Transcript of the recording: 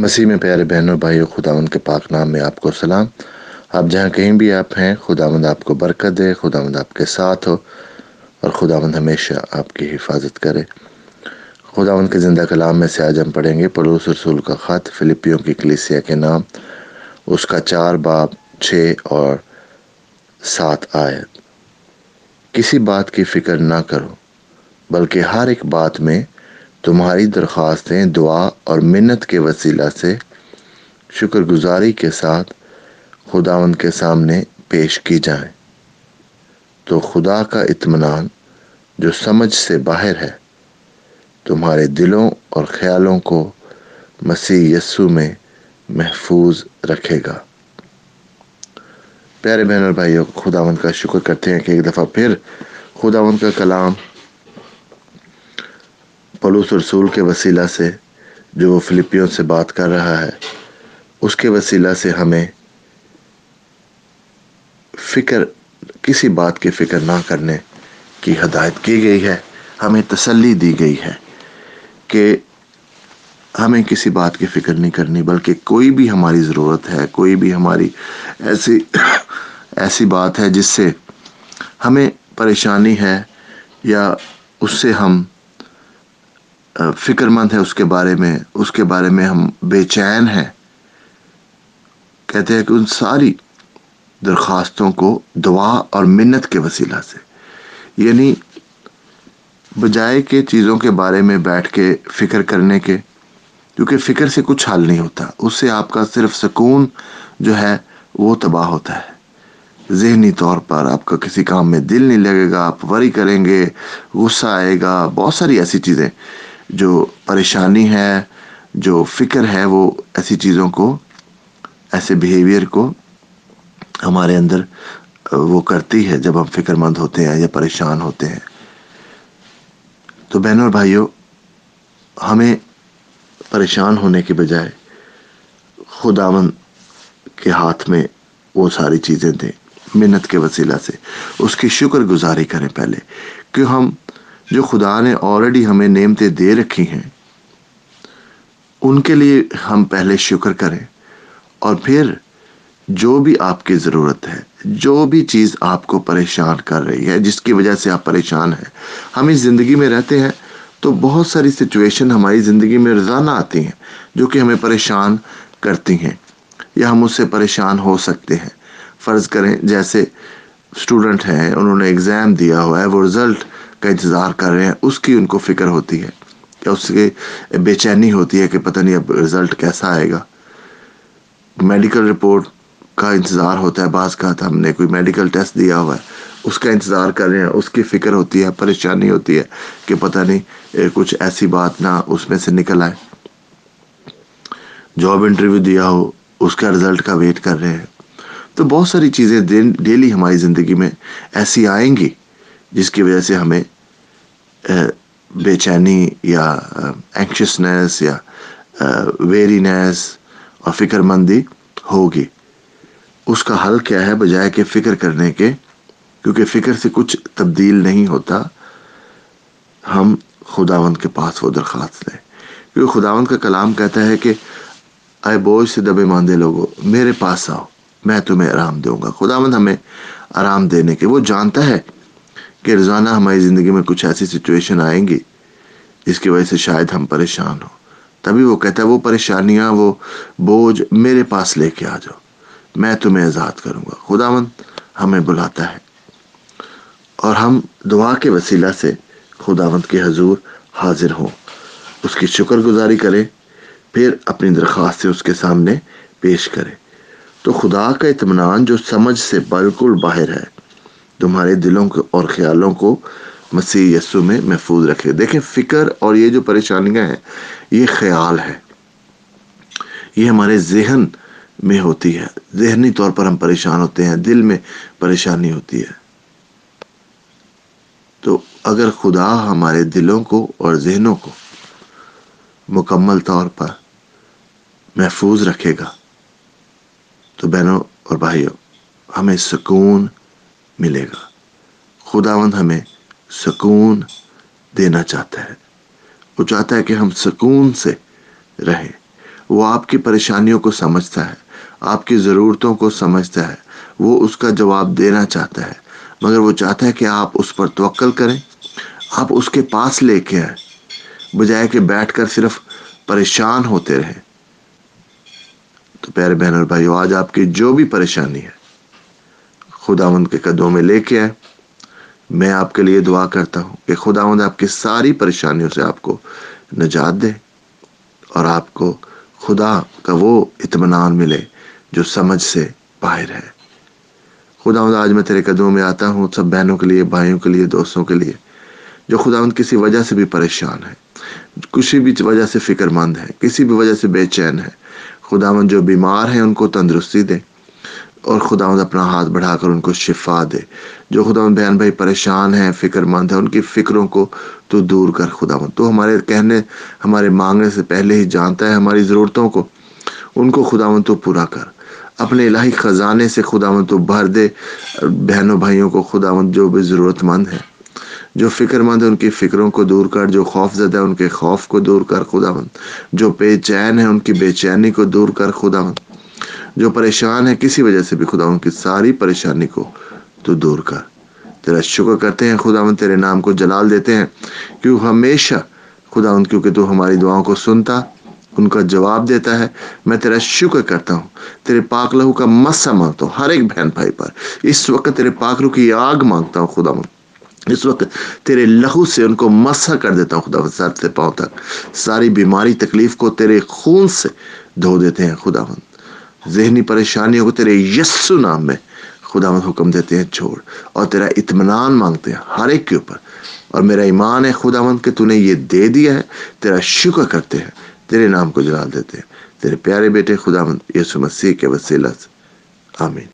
مسیح میں پیارے بہنوں بھائی خداوند کے پاک نام میں آپ کو سلام۔ آپ جہاں کہیں بھی آپ ہیں، خداوند آپ کو برکت دے، خداوند آپ کے ساتھ ہو اور خداوند ہمیشہ آپ کی حفاظت کرے۔ خداوند کے زندہ کلام میں سے آج ہم پڑھیں گے پڑوس رسول کا خط، فلپیوں کی کلیسیا کے نام۔ اس کا چار باب، چھ اور سات آیت۔ کسی بات کی فکر نہ کرو، بلکہ ہر ایک بات میں تمہاری درخواستیں، دعا اور منت کے وسیلہ سے شکر گزاری کے ساتھ خداون کے سامنے پیش کی جائیں۔ تو خدا کا اطمینان جو سمجھ سے باہر ہے، تمہارے دلوں اور خیالوں کو مسیح یسو میں محفوظ رکھے گا۔ پیارے بہن اور بھائیوں خداون کا شکر کرتے ہیں کہ ایک دفعہ پھر خداون کا کلام پلوس رسول کے وسیلہ سے جو وہ فلپیوں سے بات کر رہا ہے، اس کے وسیلہ سے ہمیں فکر، کسی بات کی فکر نہ کرنے کی ہدایت کی گئی ہے۔ ہمیں تسلی دی گئی ہے کہ ہمیں کسی بات کی فکر نہیں کرنی، بلکہ کوئی بھی ہماری ضرورت ہے، کوئی بھی ہماری ایسی ایسی بات ہے جس سے ہمیں پریشانی ہے یا اس سے ہم فکر مند ہے اس کے بارے میں، اس کے بارے میں ہم بے چین ہیں۔ کہتے ہیں کہ ان ساری درخواستوں کو دعا اور منت کے وسیلہ سے۔ یعنی بجائے کے چیزوں کے بارے میں بیٹھ کے فکر کرنے کے، کیونکہ فکر سے کچھ حل نہیں ہوتا۔ اس سے آپ کا صرف سکون جو ہے، وہ تباہ ہوتا ہے۔ ذہنی طور پر آپ کا کسی کام میں دل نہیں لگے گا، آپ وری کریں گے، غصہ آئے گا، بہت ساری ایسی چیزیں۔ جو پریشانی ہے، جو فکر ہے، وہ ایسی چیزوں کو، ایسے بیہیویئر کو ہمارے اندر وہ کرتی ہے جب ہم فکر مند ہوتے ہیں یا پریشان ہوتے ہیں۔ تو بہنوں اور بھائیوں، ہمیں پریشان ہونے کے بجائے خداون کے ہاتھ میں وہ ساری چیزیں دیں، منت کے وسیلہ سے۔ اس کی شکر گزاری کریں پہلے کہ ہم جو خدا نے آلریڈی ہمیں نعمتیں دے رکھی ہیں، ان کے لیے ہم پہلے شکر کریں اور پھر جو بھی آپ کی ضرورت ہے، جو بھی چیز آپ کو پریشان کر رہی ہے، جس کی وجہ سے آپ پریشان ہیں، ہم اس زندگی میں رہتے ہیں تو بہت ساری سچویشن ہماری زندگی میں روزانہ آتی ہیں جو کہ ہمیں پریشان کرتی ہیں یا ہم اس سے پریشان ہو سکتے ہیں۔ فرض کریں جیسے اسٹوڈنٹ ہیں، انہوں نے ایگزام دیا ہوا ہے، وہ رزلٹ کا انتظار کر رہے ہیں، اس کی ان کو فکر ہوتی ہے یا اس کے بے چینی ہوتی ہے کہ پتہ نہیں اب رزلٹ کیسا آئے گا۔ میڈیکل رپورٹ کا انتظار ہوتا ہے، بعض کا ہم نے کوئی میڈیکل ٹیسٹ دیا ہوا ہے، اس کا انتظار کر رہے ہیں، اس کی فکر ہوتی ہے، پریشانی ہوتی ہے کہ پتہ نہیں کچھ ایسی بات نہ اس میں سے نکل آئے۔ جاب انٹرویو دیا ہو، اس کا رزلٹ کا ویٹ کر رہے ہیں۔ تو بہت ساری چیزیں ڈیلی ہماری زندگی میں ایسی آئیں گی جس کی وجہ سے ہمیں بے چینی یا اینکشسنیس یا ویرینیس اور فکر مندی ہوگی۔ اس کا حل کیا ہے بجائے کہ فکر کرنے کے؟ کیونکہ فکر سے کچھ تبدیل نہیں ہوتا۔ ہم خداوند کے پاس وہ درخواست لیں۔ کیونکہ خداوند کا کلام کہتا ہے کہ، اے بوجھ سے دبے ماندے لوگوں میرے پاس آؤ۔ میں تمہیں آرام دوں گا۔ خداوند ہمیں آرام دینے کے وہ جانتا ہے کہ روزانہ ہماری زندگی میں کچھ ایسی سچویشن آئیں گی جس کی وجہ سے شاید ہم پریشان ہوں۔ تبھی وہ کہتا ہے، وہ پریشانیاں، وہ بوجھ میرے پاس لے کے آ جاؤ۔ میں تمہیں آزاد کروں گا۔ خدا مند ہمیں بلاتا ہے۔ اور ہم دعا کے وسیلہ سے خداوند کے حضور حاضر ہوں۔ اس کی شکر گزاری کرے پھر اپنی درخواست سے اس کے سامنے پیش کرے تو خدا کا اطمینان جو سمجھ سے بالکل باہر ہے۔ تمہارے دلوں کو اور خیالوں کو مسیح یسو میں محفوظ رکھے۔ دیکھیں، فکر اور یہ جو پریشانیاں ہیں، یہ خیال ہے۔ یہ ہمارے ذہن میں ہوتی ہے۔ ذہنی طور پر ہم پریشان ہوتے ہیں، دل میں پریشانی ہوتی ہے۔ تو اگر خدا ہمارے دلوں کو اور ذہنوں کو مکمل طور پر محفوظ رکھے گا تو بہنوں اور بھائیوں، ہمیں سکون ملے گا۔ خداوند ہمیں سکون دینا چاہتا ہے۔ وہ چاہتا ہے کہ ہم سکون سے رہیں۔ وہ آپ کی پریشانیوں کو سمجھتا ہے، آپ کی ضرورتوں کو سمجھتا ہے۔ وہ اس کا جواب دینا چاہتا ہے، مگر وہ چاہتا ہے کہ آپ اس پر توقل کریں۔ آپ اس کے پاس لے کے آئیں، بجائے کہ بیٹھ کر صرف پریشان ہوتے رہیں۔ تو پیارے بہن اور بھائیو، آج آپ کی جو بھی پریشانی ہے، خداوند کے قدوں میں لے کے آئے میں آپ کے لیے دعا کرتا ہوں کہ خداوند آپ کی ساری پریشانیوں سے آپ کو نجات دے اور آپ کو خدا کا وہ اطمینان ملے جو سمجھ سے باہر ہے۔ خداوند، آج میں تیرے قدموں میں آتا ہوں، سب بہنوں کے لیے، بھائیوں کے لیے، دوستوں کے لیے، جو خداوند کسی وجہ سے بھی پریشان ہے کسی بھی وجہ سے فکر مند ہے کسی بھی وجہ سے بے چین ہے خداوند جو بیمار ہیں ان کو تندرستی دے اور خداوند اپنا ہاتھ بڑھا کر ان کو شفا دے۔ جو خداوند بہن بھائی پریشان ہیں، فکر مند ہیں، ان کی فکروں کو تو دور کر خداوند۔ تو ہمارے کہنے، ہمارے مانگنے سے پہلے ہی جانتا ہے ہماری ضرورتوں کو۔ ان کو خداوند تو پورا کر۔ اپنے الہی خزانے سے خداوند تو بھر دے۔ بہنوں بھائیوں کو خداوند جو بھی ضرورت مند ہے جو فکر مند ہے ان کی فکروں کو دور کر، جو خوف زدہ ہے ان کے خوف کو دور کر، خداوند۔ جو بے چین ہے ان کی بے چینی کو دور کر، خداوند۔ جو پریشان ہے کسی وجہ سے بھی خدا ان کی ساری پریشانی کو تو دور کر۔ تیرا شکر کرتے ہیں خدا ان تیرے نام کو جلال دیتے ہیں۔ کیوں؟ ہمیشہ خدا ان کیونکہ تو ہماری دعاؤں کو سنتا، ان کا جواب دیتا ہے۔ میں تیرا شکر کرتا ہوں۔ تیرے پاک لہو کا مسا مانگتا ہوں، ہر ایک بہن بھائی پر۔ اس وقت تیرے پاک لہو کی آگ مانگتا ہوں خدا اس وقت تیرے لہو سے ان کو مسا کر دیتا ہوں، خدا سر سے پاؤں تک۔ ساری بیماری تکلیف کو تیرے خون سے دھو دیتے ہیں، خدا ذہنی پریشانیوں کو تیرے یسو نام میں، خدا مند حکم دیتے ہیں، چھوڑ۔ اور تیرا اطمینان مانگتے ہیں ہر ایک کے اوپر۔ اور میرا ایمان ہے خدا مند کہ تو نے یہ دے دیا ہے، تیرا شکر کرتے ہیں، تیرے نام کو جلال دیتے ہیں۔ تیرے پیارے بیٹے، خدا مند یسو مسیح کے وسیلہ سے۔ آمین۔